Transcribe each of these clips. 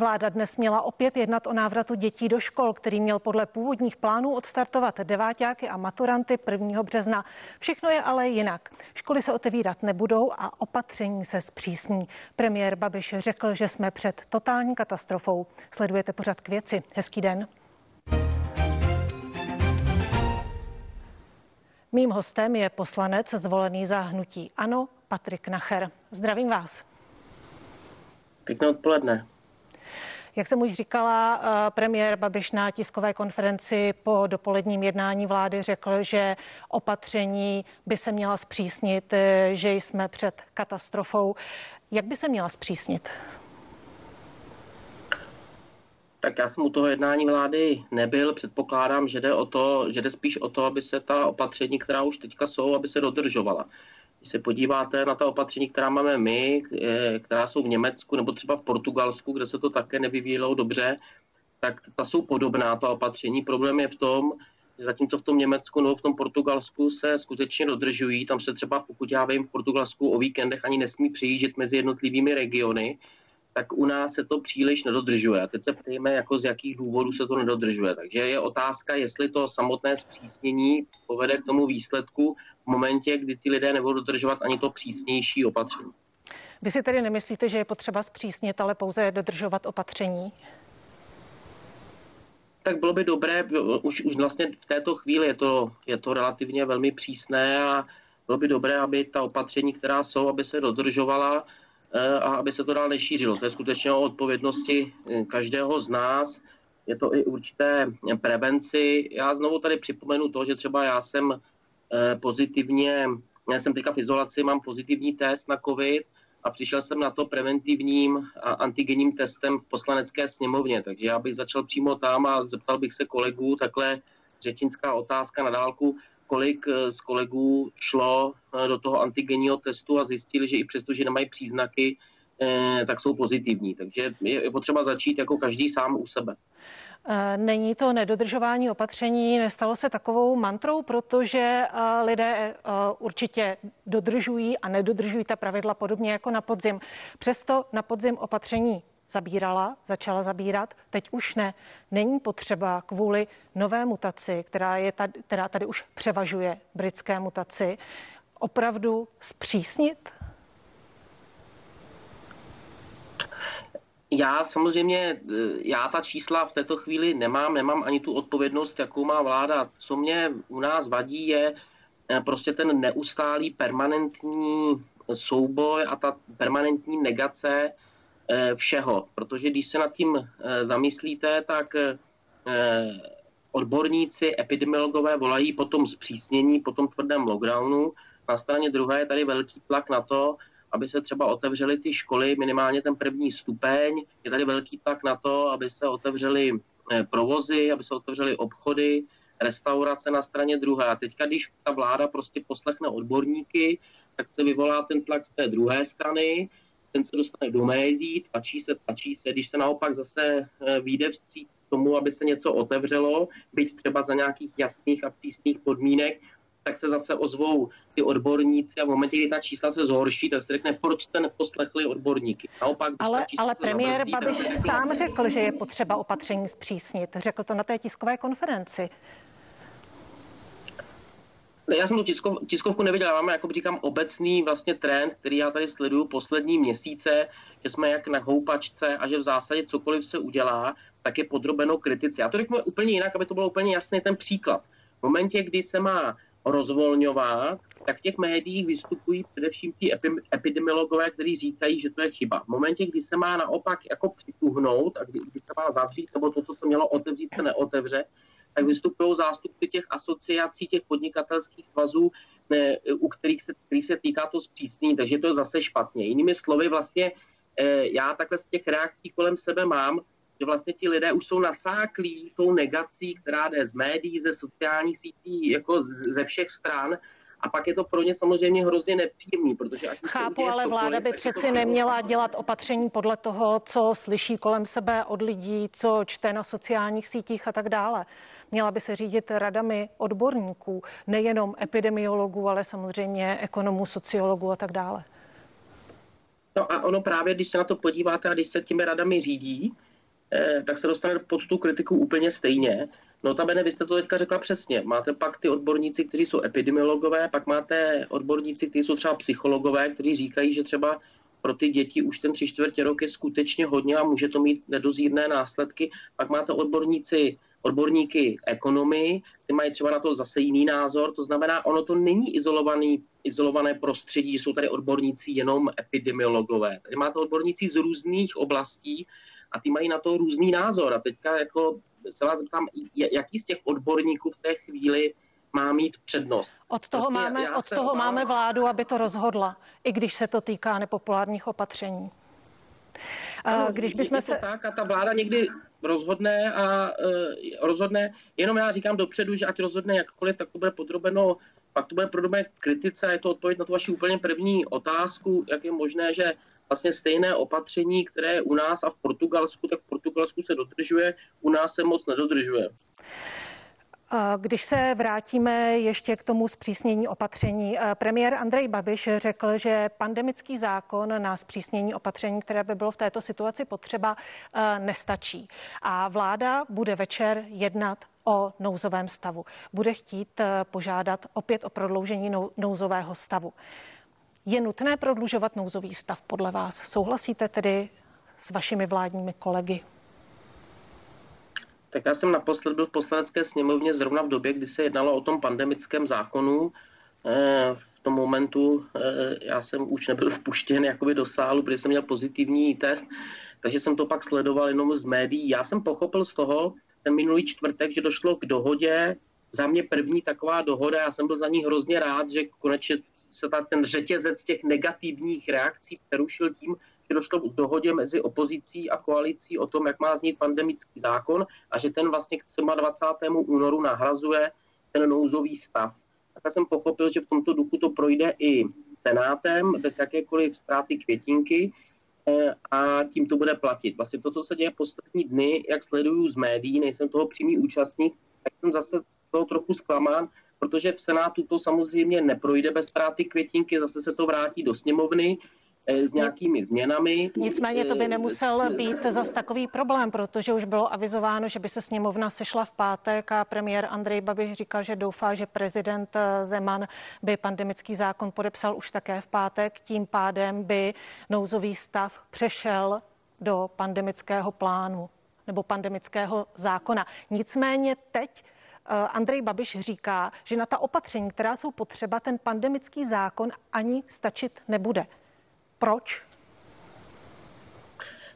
Vláda dnes měla opět jednat o návratu dětí do škol, který měl podle původních plánů odstartovat deváťáky a maturanty 1. března. Všechno je ale jinak. Školy se otevírat nebudou a opatření se zpřísní. Premiér Babiš řekl, že jsme před totální katastrofou. Sledujete pořad k věci. Hezký den. Mým hostem je poslanec zvolený za hnutí Ano, Patrik Nacher. Zdravím vás. Pěkné odpoledne. Jak jsem už říkala, eh, premiér Babiš na tiskové konferenci po dopoledním jednání vlády řekl, že opatření by se měla zpřísnit, eh, že jsme před katastrofou. Jak by se měla zpřísnit? Tak já jsem u toho jednání vlády nebyl. Předpokládám, že jde, o to, že jde spíš o to, aby se ta opatření, která už teďka jsou, aby se dodržovala. Když se podíváte na ta opatření, která máme my, eh, která jsou v Německu nebo třeba v Portugalsku, kde se to také nevyvíjelo dobře, tak ta jsou podobná, ta opatření. Problém je v tom, že zatímco v tom Německu nebo v tom Portugalsku se skutečně dodržují, tam se třeba, pokud já vím, v Portugalsku o víkendech ani nesmí přejíždět mezi jednotlivými regiony, tak u nás se to příliš nedodržuje. A teď se ptejme, jako z jakých důvodů se to nedodržuje. Takže je otázka, jestli to samotné zpřísnění povede k tomu výsledku v momentě, kdy ty lidé nebudou dodržovat ani to přísnější opatření. Vy si tedy nemyslíte, že je potřeba zpřísnit, ale pouze dodržovat opatření? Tak bylo by dobré, už, už vlastně v této chvíli je to, je to relativně velmi přísné a bylo by dobré, aby ta opatření, která jsou, aby se dodržovala a aby se to dál nešířilo. To je skutečně o odpovědnosti eh, každého z nás. Je to i určité prevenci. Já znovu tady připomenu to, že třeba já jsem eh, pozitivně, já jsem teďka v izolaci, mám pozitivní test na COVID a přišel jsem na to preventivním a antigenním testem v poslanecké sněmovně. Takže já bych začal přímo tam a zeptal bych se kolegů, takhle řečnická otázka na dálku, kolik eh, z kolegů šlo eh, do toho antigenního testu a zjistili, že i přesto, že nemají příznaky, eh, tak jsou pozitivní. Takže je potřeba začít jako každý sám u sebe. Není to nedodržování opatření, nestalo se takovou mantrou, protože lidé určitě dodržují a nedodržují ta pravidla podobně jako na podzim. Přesto na podzim opatření zabírala, začala zabírat, teď už ne. Není potřeba kvůli nové mutaci, která, je tady, která tady už převažuje britské mutaci, opravdu zpřísnit? Já samozřejmě, já ta čísla v této chvíli nemám, nemám ani tu odpovědnost, jakou má vláda. Co mě u nás vadí, je eh, prostě ten neustálý permanentní souboj a ta permanentní negace Eh, všeho, protože když se nad tím eh, zamyslíte, tak eh, odborníci, epidemiologové volají po tom zpřísnění, po tom tvrdém lockdownu. Na straně druhé je tady velký tlak na to, aby se třeba otevřely ty školy, minimálně ten první stupeň. Je tady velký tlak na to, aby se otevřely provozy, aby se otevřely obchody, restaurace na straně druhé. A teďka, když ta vláda prostě poslechne odborníky, tak se vyvolá ten tlak z té druhé strany, ten se dostane do médií, tlačí se, tlačí se, když se naopak zase eh, vyjde vstříc tomu, aby se něco otevřelo, byť třeba za nějakých jasných a přísných podmínek, tak se zase ozvou ty odborníci a v momentě, kdy ta čísla se zhorší, tak se řekne, proč jste neposlechli odborníky. Naopak, ale, ale premiér Babiš sám řekl, že je potřeba opatření zpřísnit. Řekl to na té tiskové konferenci. Já jsem tu tiskov, tiskovku neviděl, máme, jako říkám, obecný vlastně trend, který já tady sleduju poslední měsíce, že jsme jak na houpačce a že v zásadě cokoliv se udělá, tak je podrobeno kritice. Já to řeknu úplně jinak, aby to bylo úplně jasný ten příklad. V momentě, kdy se má rozvolňovat, tak v těch médiích vystupují především ti epidemiologové, kteří říkají, že to je chyba. V momentě, kdy se má naopak jako přituhnout a kdy, kdy se má zavřít, nebo to, co se mělo otevřít, se neotevře, tak vystupují zástupci těch asociací, těch podnikatelských svazů, ne, u kterých se, který se týká to zpřísnění, takže to je zase špatně. Jinými slovy, vlastně eh, já takhle z těch reakcí kolem sebe mám, že vlastně ti lidé už jsou nasáklí tou negací, která jde z médií, ze sociálních sítí, jako ze všech stran a pak je to pro ně samozřejmě hrozně nepříjemný, protože ať Chápu, ale vláda by přeci neměla dělat opatření podle toho, co slyší kolem sebe od lidí, co čte na sociálních sítích a tak dále. Měla by se řídit radami odborníků, nejenom epidemiologů, ale samozřejmě ekonomů, sociologů a tak dále. No a ono právě, když se na to podíváte a když se těmi radami řídí, eh, tak se dostane pod tu kritiku úplně stejně. No tabene, vy jste to teďka řekla přesně. Máte pak ty odborníci, kteří jsou epidemiologové, pak máte odborníci, kteří jsou třeba psychologové, kteří říkají, že třeba pro ty děti už ten tři čtvrtě rok je skutečně hodně a může to mít nedozírné následky. Pak máte odborníci, odborníky ekonomii, ty mají třeba na to zase jiný názor. To znamená, ono to není izolovaný, izolované prostředí, jsou tady odborníci jenom epidemiologové. Tady máte odborníci z různých oblastí a ty mají na to různý názor. A teďka jako se vás zeptám, jaký z těch odborníků v té chvíli má mít přednost. Od toho, prostě máme, od toho máme vládu, aby to rozhodla, i když se to týká nepopulárních opatření. Ano, když bychom se... tak a ta vláda někdy rozhodne a uh, rozhodne, jenom já říkám dopředu, že ať rozhodne jakkoliv, tak to bude podrobeno, pak to bude podrobeno kritice je to odpověď na tu vaši úplně první otázku, jak je možné, že vlastně stejné opatření, které je u nás a v Portugalsku, tak v Portugalsku se dodržuje, u nás se moc nedodržuje. Když se vrátíme ještě k tomu zpřísnění opatření, eh, premiér Andrej Babiš řekl, že pandemický zákon na zpřísnění opatření, které by bylo v této situaci potřeba, eh, nestačí. A vláda bude večer jednat o nouzovém stavu. Bude chtít eh, požádat opět o prodloužení nouzového stavu. Je nutné prodlužovat nouzový stav podle vás? Souhlasíte tedy s vašimi vládními kolegy? Tak já jsem naposled byl v poslanecké sněmovně zrovna v době, kdy se jednalo o tom pandemickém zákonu. Eh, v tom momentu eh, já jsem už nebyl vpuštěn jakoby do sálu, protože jsem měl pozitivní test, takže jsem to pak sledoval jenom z médií. Já jsem pochopil z toho ten minulý čtvrtek, že došlo k dohodě, za mě první taková dohoda, já jsem byl za ní hrozně rád, že konečně se ta, ten řetězec těch negativních reakcí přerušil tím, že došlo k dohodě mezi opozicí a koalicí o tom, jak má znít pandemický zákon a že ten vlastně k 27. únoru nahrazuje ten nouzový stav. Tak jsem pochopil, že v tomto duchu to projde i senátem bez jakékoliv ztráty květinky eh, a tím to bude platit. Vlastně to, co se děje poslední dny, jak sleduju z médií, nejsem toho přímý účastník, tak jsem zase toho trochu zklamán, protože v Senátu to samozřejmě neprojde bez ztráty květinky, zase se to vrátí do sněmovny eh, s nějakými změnami. Nicméně to by eh, nemusel být zas takový problém, protože už bylo avizováno, že by se sněmovna sešla v pátek a premiér Andrej Babiš říkal, že doufá, že prezident eh, Zeman by pandemický zákon podepsal už také v pátek. Tím pádem by nouzový stav přešel do pandemického plánu nebo pandemického zákona. Nicméně teď Eh, Andrej Babiš říká, že na ta opatření, která jsou potřeba, ten pandemický zákon ani stačit nebude. Proč?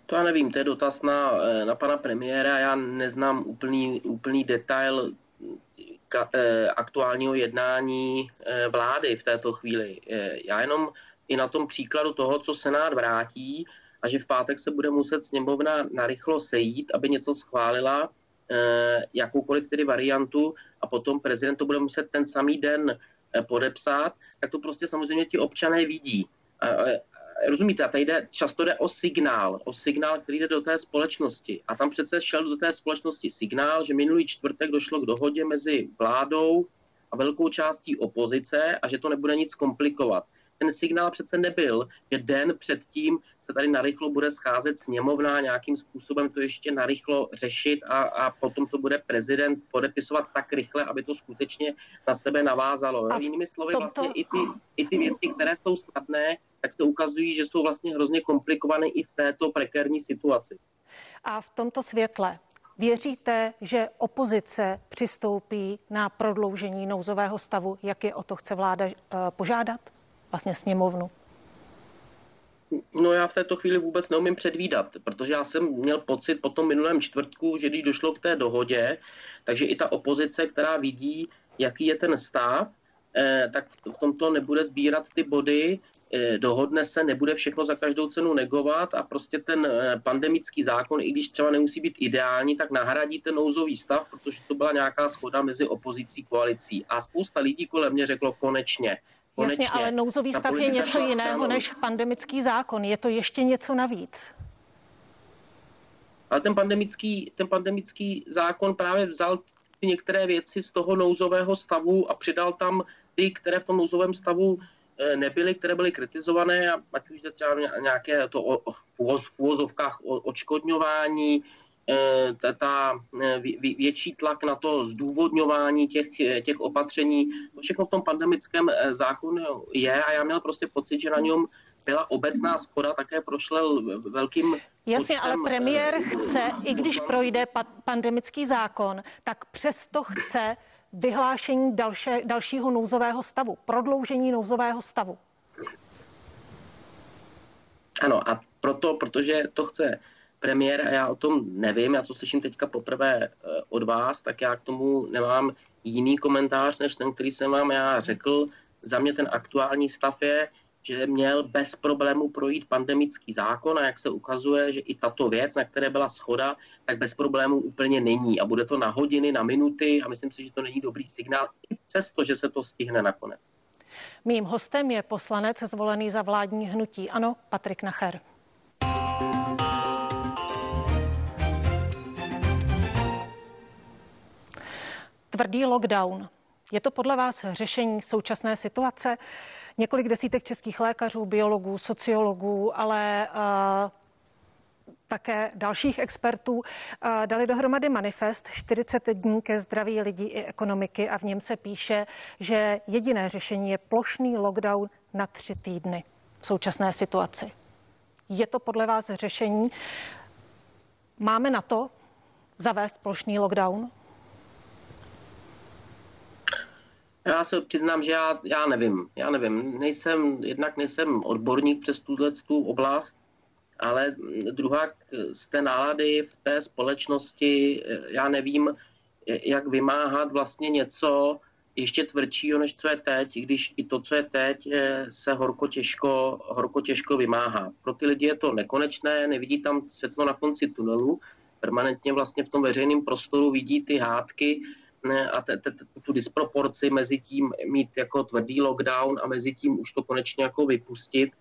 To já nevím, to je dotaz na, eh, na pana premiéra. Já neznám úplný, úplný detail ka, eh, aktuálního jednání vlády v této chvíli. Já jenom i na tom příkladu toho, co Senát vrátí a že v pátek se bude muset sněmovna narychlo sejít, aby něco schválila, Eh, jakoukoliv tedy variantu a potom prezident to bude muset ten samý den eh, podepsat, tak to prostě samozřejmě ti občané vidí. Rozumíte, a tady jde, často jde o signál, o signál, který jde do té společnosti. A tam přece šel do té společnosti signál, že minulý čtvrtek došlo k dohodě mezi vládou a velkou částí opozice a že to nebude nic komplikovat ten signál přece nebyl, že den předtím se tady narychlo bude scházet sněmovna, nějakým způsobem to ještě narychlo řešit a, a potom to bude prezident podepisovat tak rychle, aby to skutečně na sebe navázalo. A Jinými slovy, tomto... vlastně i ty, i ty věci, které jsou snadné, tak se ukazují, že jsou vlastně hrozně komplikované i v této prekérní situaci. A v tomto světle Věříte, že opozice přistoupí na prodloužení nouzového stavu, jak je o to chce vláda eh, požádat? Vlastně sněmovnu? No já v této chvíli vůbec neumím předvídat, protože já jsem měl pocit po tom minulém čtvrtku, že když došlo k té dohodě, takže i ta opozice, která vidí, jaký je ten stav, tak v tomto nebude sbírat ty body, dohodne se, nebude všechno za každou cenu negovat a prostě ten pandemický zákon, i když třeba nemusí být ideální, tak nahradí ten nouzový stav, protože to byla nějaká schoda mezi opozicí koalicí. A spousta lidí kolem mě řeklo konečně. Konečně Jasně, ale nouzový stav je něco jiného než pandemický zákon. Je to ještě něco navíc. Ale ten pandemický, ten pandemický zákon právě vzal některé věci z toho nouzového stavu a přidal tam ty, které v tom nouzovém stavu eh, nebyly, které byly kritizované, a ať už třeba nějaké to o, v úvozovkách očkodňování, eh, ta, ta eh, větší tlak na to zdůvodňování těch, těch opatření, to všechno v tom pandemickém zákonu je a já měl prostě pocit, že na něm byla obecná schoda, také prošel velkým Jasně, ale premiér chce, i když projde pandemický zákon, tak přesto chce vyhlášení další, dalšího nouzového stavu, prodloužení nouzového stavu. Ano, a proto, protože to chce premiér a já o tom nevím, já to slyším teďka poprvé eh, od vás, tak já k tomu nemám jiný komentář, než ten, který jsem vám já řekl. Za mě ten aktuální stav je, že měl bez problému projít pandemický zákon a jak se ukazuje, že i tato věc, na které byla schoda, tak bez problému úplně není a bude to na hodiny, na minuty a myslím si, že to není dobrý signál, i přesto, že se to stihne nakonec. Mým hostem je poslanec zvolený za vládní hnutí. Ano, Patrik Nacher. Tvrdý lockdown. Je to podle vás řešení současné situace? Několik desítek českých lékařů, biologů, sociologů, ale uh, také dalších expertů uh, dali dohromady manifest 40 dní ke zdraví lidí i ekonomiky a v něm se píše, že jediné řešení je plošný lockdown na tři týdny v současné situaci. Je to podle vás řešení? Máme na to zavést plošný lockdown? Já se přiznám, že já, já nevím. Já nevím. Nejsem, jednak nejsem odborník přes tuhle tu oblast, ale druhá z té nálady v té společnosti, já nevím, jak vymáhat vlastně něco ještě tvrdšího, než co je teď, když i to, co je teď, se horko těžko, horko těžko vymáhá. Pro ty lidi je to nekonečné, nevidí tam světlo na konci tunelu, permanentně vlastně v tom veřejném prostoru vidí ty hádky, a te, te, tu disproporci mezi tím mít jako tvrdý lockdown a mezi tím už to konečně jako vypustit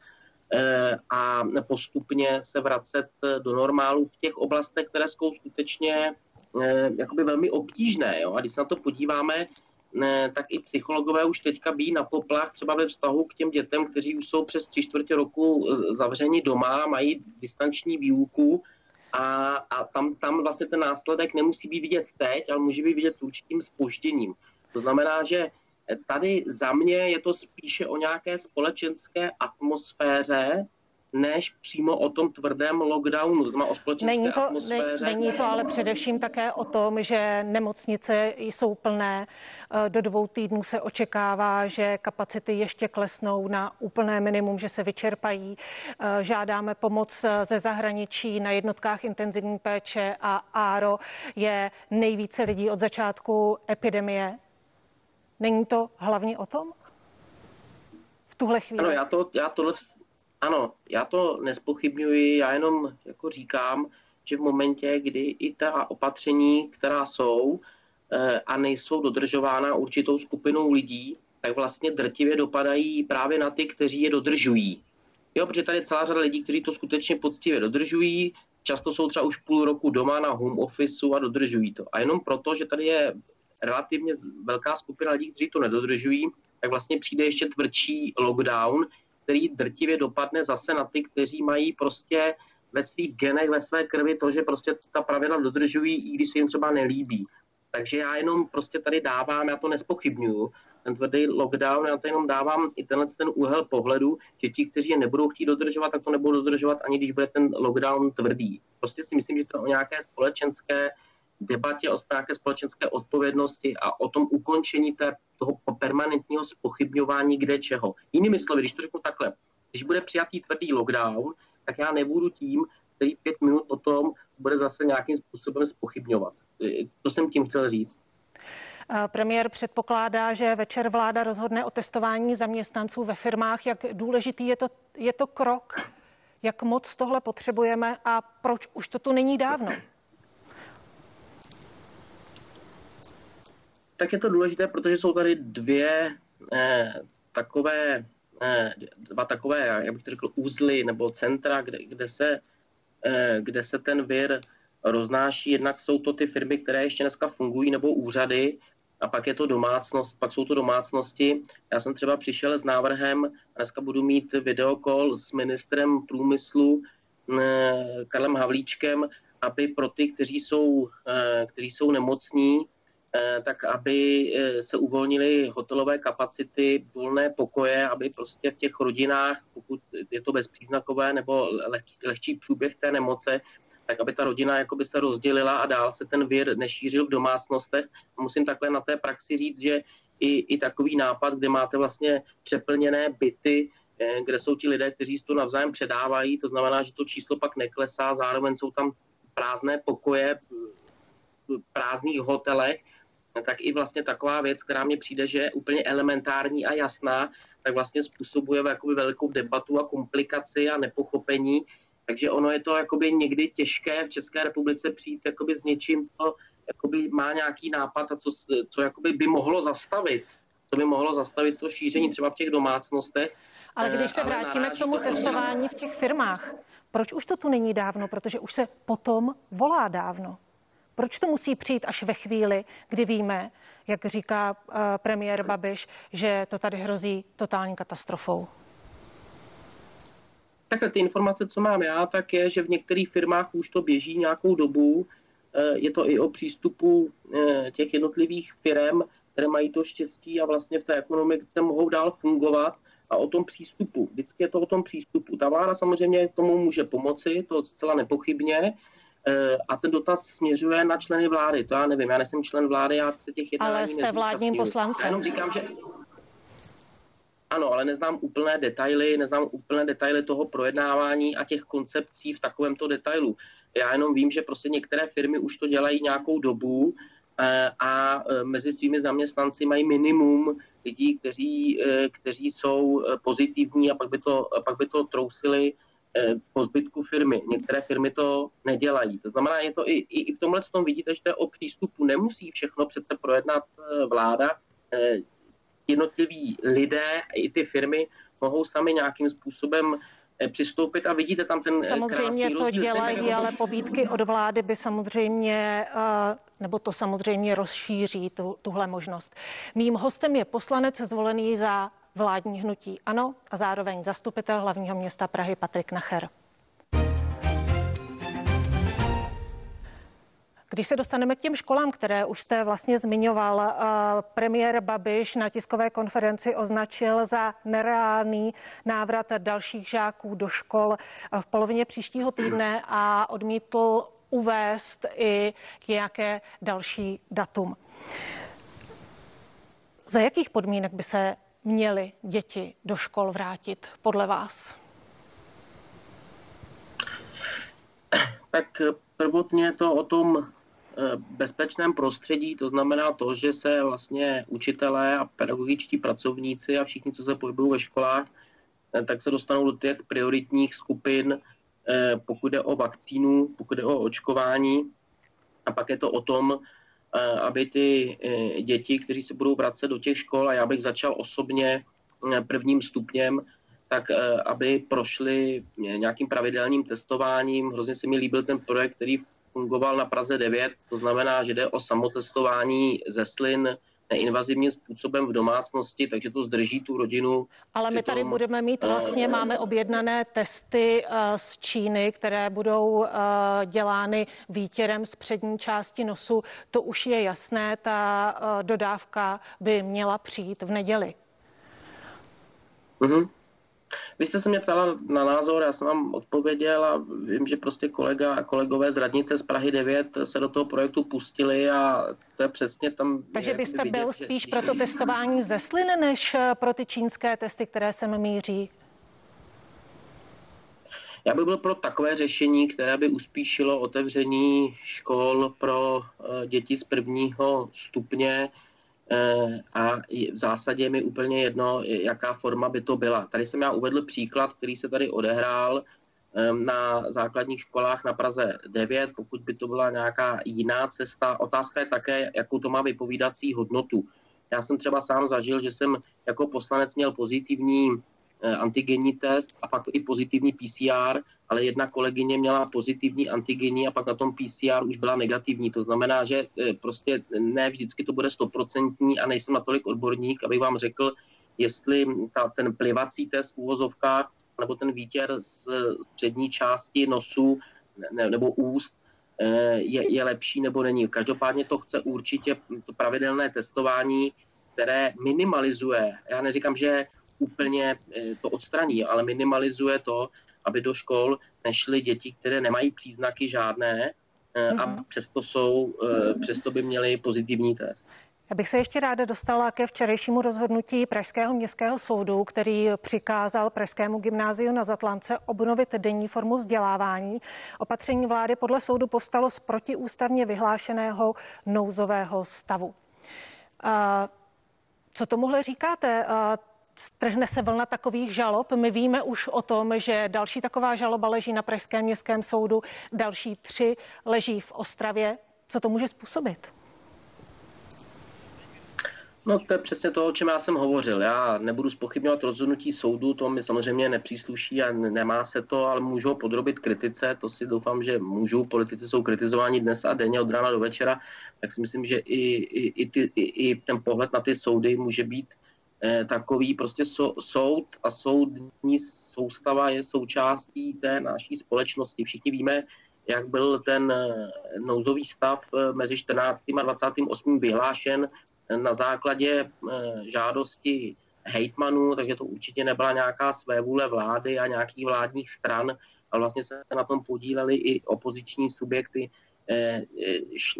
eh, a postupně se vracet do normálu v těch oblastech, které jsou skutečně eh, jakoby velmi obtížné. Jo? A když se na to podíváme, eh, tak i psychologové už teďka bí na poplach třeba ve vztahu k těm dětem, kteří už jsou přes tři čtvrtě roku zavřeni doma, mají distanční výuku a, a tam, tam vlastně ten následek nemusí být vidět teď, ale může být vidět s určitým spožděním. To znamená, že tady za mě je to spíše o nějaké společenské atmosféře, než přímo o tom tvrdém lockdownu, znamená o společenské není to, atmosféře. Ne, není to ale především také o tom, že nemocnice jsou plné. Eh, do dvou týdnů se očekává, že kapacity ještě klesnou na úplné minimum, že se vyčerpají. Eh, žádáme pomoc eh, ze zahraničí na jednotkách intenzivní péče a ARO je nejvíce lidí od začátku epidemie. Není to hlavně o tom? V tuhle chvíli. Ano, já, to, já tohle ano, já to nespochybňuji, já jenom jako říkám, že v momentě, kdy i ta opatření, která jsou eh, a nejsou dodržována určitou skupinou lidí, tak vlastně drtivě dopadají právě na ty, kteří je dodržují. Jo, protože tady je celá řada lidí, kteří to skutečně poctivě dodržují, často jsou třeba už půl roku doma na home officeu a dodržují to. A jenom proto, že tady je relativně velká skupina lidí, kteří to nedodržují, tak vlastně přijde ještě tvrdší lockdown, který drtivě dopadne zase na ty, kteří mají prostě ve svých genech, ve své krvi to, že prostě ta pravidla dodržují, i když se jim třeba nelíbí. Takže já jenom prostě tady dávám, já to nespochybnuju, ten tvrdý lockdown, já to jenom dávám i tenhle ten úhel pohledu, že ti, kteří je nebudou chtít dodržovat, tak to nebudou dodržovat ani když bude ten lockdown tvrdý. Prostě si myslím, že to je o nějaké společenské debatě o nějaké společenské odpovědnosti a o tom ukončení té, toho permanentního spochybňování kde čeho. Jinými slovy, když to řeknu takhle, když bude přijatý tvrdý lockdown, tak já nebudu tím, který pět minut potom bude zase nějakým způsobem spochybňovat. To jsem tím chtěl říct. Premiér předpokládá, že večer vláda rozhodne o testování zaměstnanců ve firmách. Jak důležitý je to, je to krok? Jak moc tohle potřebujeme a proč už to tu není dávno? Tak je to důležité, protože jsou tady dvě eh, takové, eh, dva takové, jak bych to řekl, úzly nebo centra, kde, kde, se, eh, kde se ten vir roznáší. Jednak jsou to ty firmy, které ještě dneska fungují, nebo úřady, a pak je to domácnost, pak jsou to domácnosti. Já jsem třeba přišel s návrhem, dneska budu mít videokol s ministrem průmyslu eh, Karlem Havlíčkem, aby pro ty, kteří jsou, eh, kteří jsou nemocní, tak aby se uvolnily hotelové kapacity, volné pokoje, aby prostě v těch rodinách, pokud je to bezpříznakové nebo lehčí, lehčí průběh té nemoce, tak aby ta rodina jakoby se rozdělila a dál se ten vir nešířil v domácnostech. Musím takhle na té praxi říct, že i, i takový nápad, kde máte vlastně přeplněné byty, eh, kde jsou ti lidé, kteří to navzájem předávají, to znamená, že to číslo pak neklesá, zároveň jsou tam prázdné pokoje v prázdných hotelech, tak i vlastně taková věc, která mně přijde, že je úplně elementární a jasná, tak vlastně způsobuje jakoby velkou debatu a komplikaci a nepochopení, takže ono je to jakoby někdy těžké v České republice přijít jakoby s něčím, co jakoby má nějaký nápad a co, co jakoby by mohlo zastavit. Co by mohlo zastavit to šíření třeba v těch domácnostech. Ale když se vrátíme k tomu testování v těch firmách, proč už to tu není dávno? Protože už se potom volá dávno. Proč to musí přijít až ve chvíli, kdy víme, jak říká uh, premiér Babiš, že to tady hrozí totální katastrofou? takhle ty informace, co mám já, tak je, že v některých firmách už to běží nějakou dobu. Eh, je to i o přístupu eh, těch jednotlivých firm, které mají to štěstí a vlastně v té ekonomice mohou dál fungovat a o tom přístupu. Vždycky je to o tom přístupu. Ta vláda samozřejmě tomu může pomoci, to zcela nepochybně, eh, a ten dotaz směřuje na členy vlády. To já nevím, já nejsem člen vlády, já se těch jednání Ale jste vládním poslancem. Já jenom říkám, že ano, ale neznám úplné detaily, neznám úplné detaily toho projednávání a těch koncepcí v takovémto detailu. Já jenom vím, že prostě některé firmy už to dělají nějakou dobu eh, a eh, mezi svými zaměstnanci mají minimum lidí, kteří, eh, kteří jsou pozitivní a pak by to, pak by to trousili po zbytku firmy. Některé firmy to nedělají. To znamená, je to i, i v tomhle tom vidíte, že to je o přístupu. Nemusí všechno přece projednat vláda jednotliví lidé i ty firmy mohou sami nějakým způsobem eh, přistoupit a vidíte tam ten eh, Samozřejmě to rozdíl, dělají, ale pobídky od vlády by samozřejmě, eh, nebo to samozřejmě rozšíří tu, tuhle možnost. Mým hostem je poslanec zvolený za vládní hnutí ANO a zároveň zastupitel hlavního města Prahy Patrik Nacher. Když se dostaneme k těm školám, které už jste vlastně zmiňoval, eh, premiér Babiš na tiskové konferenci označil za nereálný návrat dalších žáků do škol v polovině příštího týdne a odmítl uvést i nějaké další datum. Za jakých podmínek by se měly děti do škol vrátit podle vás? Tak prvotně to o tom Eh, bezpečném prostředí, to znamená to, že se vlastně učitelé a pedagogičtí pracovníci a všichni, co se pohybují ve školách, eh, tak se dostanou do těch prioritních skupin, eh, pokud jde o vakcínu, pokud jde o očkování. A pak je to o tom, aby ty děti, kteří se budou vracet do těch škol, a já bych začal osobně prvním stupněm, tak aby prošli nějakým pravidelným testováním. Hrozně se mi líbil ten projekt, který fungoval na Praze 9, to znamená, že jde o samotestování ze slin neinvazivním způsobem v domácnosti, takže to zdrží tu rodinu. Ale my tady budeme mít vlastně, máme objednané testy eh, z Číny, které budou eh, dělány výtěrem z přední části nosu. To už je jasné, ta eh, dodávka by měla přijít v neděli. Mm-hmm. Vy jste se mě ptala na názor, já jsem vám odpověděl a vím, že prostě kolega a kolegové z radnice z Prahy 9 se do toho projektu pustili a to je přesně tam. Takže byste vidět, byl spíš že... pro to testování ze slin, než eh, pro ty čínské testy, které sem míří? Já bych byl pro takové řešení, které by uspíšilo otevření škol pro eh, děti z prvního stupně a v zásadě je mi úplně jedno, jaká forma by to byla. Tady jsem já uvedl příklad, který se tady odehrál na základních školách na Praze 9, pokud by to byla nějaká jiná cesta. Otázka je také, jakou to má vypovídací hodnotu. Já jsem třeba sám zažil, že jsem jako poslanec měl pozitivní eh, antigenní test a pak i pozitivní PCR, ale jedna kolegyně měla pozitivní antigenní a pak na tom PCR už byla negativní. To znamená, že eh, prostě ne vždycky to bude stoprocentní a nejsem natolik odborník, abych vám řekl, jestli ta, ten plivací test v úvozovkách nebo ten výtěr z přední části nosu ne, nebo úst eh, je, je lepší nebo není. Každopádně to chce určitě to pravidelné testování, které minimalizuje, já neříkám, že úplně eh, to odstraní, ale minimalizuje to, aby do škol nešly děti, které nemají příznaky žádné eh, a mhm. přesto, jsou, přesto by měly pozitivní test. Já bych se ještě ráda dostala ke včerejšímu rozhodnutí Pražského městského soudu, který přikázal Pražskému gymnáziu na Zatlance obnovit denní formu vzdělávání. Opatření vlády podle soudu povstalo z protiústavně vyhlášeného nouzového stavu. Co tomuhle říkáte? Strhne se vlna takových žalob. My víme už o tom, že další taková žaloba leží na Pražském městském soudu, další tři leží v Ostravě. Co to může způsobit? No to je přesně to, o čem já jsem hovořil. Já nebudu spochybňovat rozhodnutí soudu, to mi samozřejmě nepřísluší a nemá se to, ale můžu ho podrobit kritice, to si doufám, že můžu. Politici jsou kritizováni dnes a denně od rána do večera, tak si myslím, že i, i, i, ty, i, i ten pohled na ty soudy může být takový. Prostě so, soud a soudní soustava je součástí té naší společnosti. Všichni víme, jak byl ten eh, nouzový stav eh, mezi 14. a 28. vyhlášen na základě eh, žádosti hejtmanů, takže to určitě nebyla nějaká svévůle vlády a nějakých vládních stran, ale vlastně se na tom podíleli i opoziční subjekty. Eh,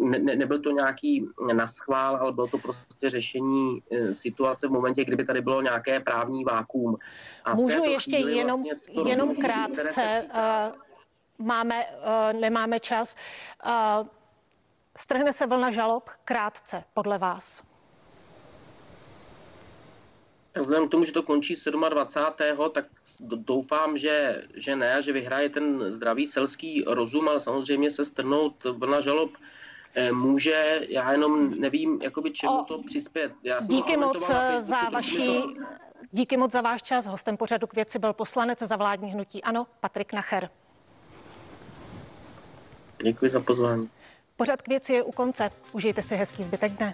ne, ne, nebyl to nějaký naschvál, ale bylo to prostě řešení eh, situace v momentě, kdyby tady bylo nějaké právní vákuum. A Můžu ještě jenom, vlastně jenom krátce, uh, máme, uh, nemáme čas. Uh, strhne se vlna žalob krátce, podle vás? Vzhledem k tomu, že to končí 27. tak doufám, že, že ne, že vyhraje ten zdravý selský rozum, ale samozřejmě se strnout vlna žalob eh, může, já jenom nevím, jakoby čemu o, to přispět. Já díky moc za vaší, to... díky moc za váš čas. Hostem pořadu k věci byl poslanec za vládní hnutí Ano, Patrik Nacher. Děkuji za pozvání. Pořad k věci je u konce. Užijte si hezký zbytek dne.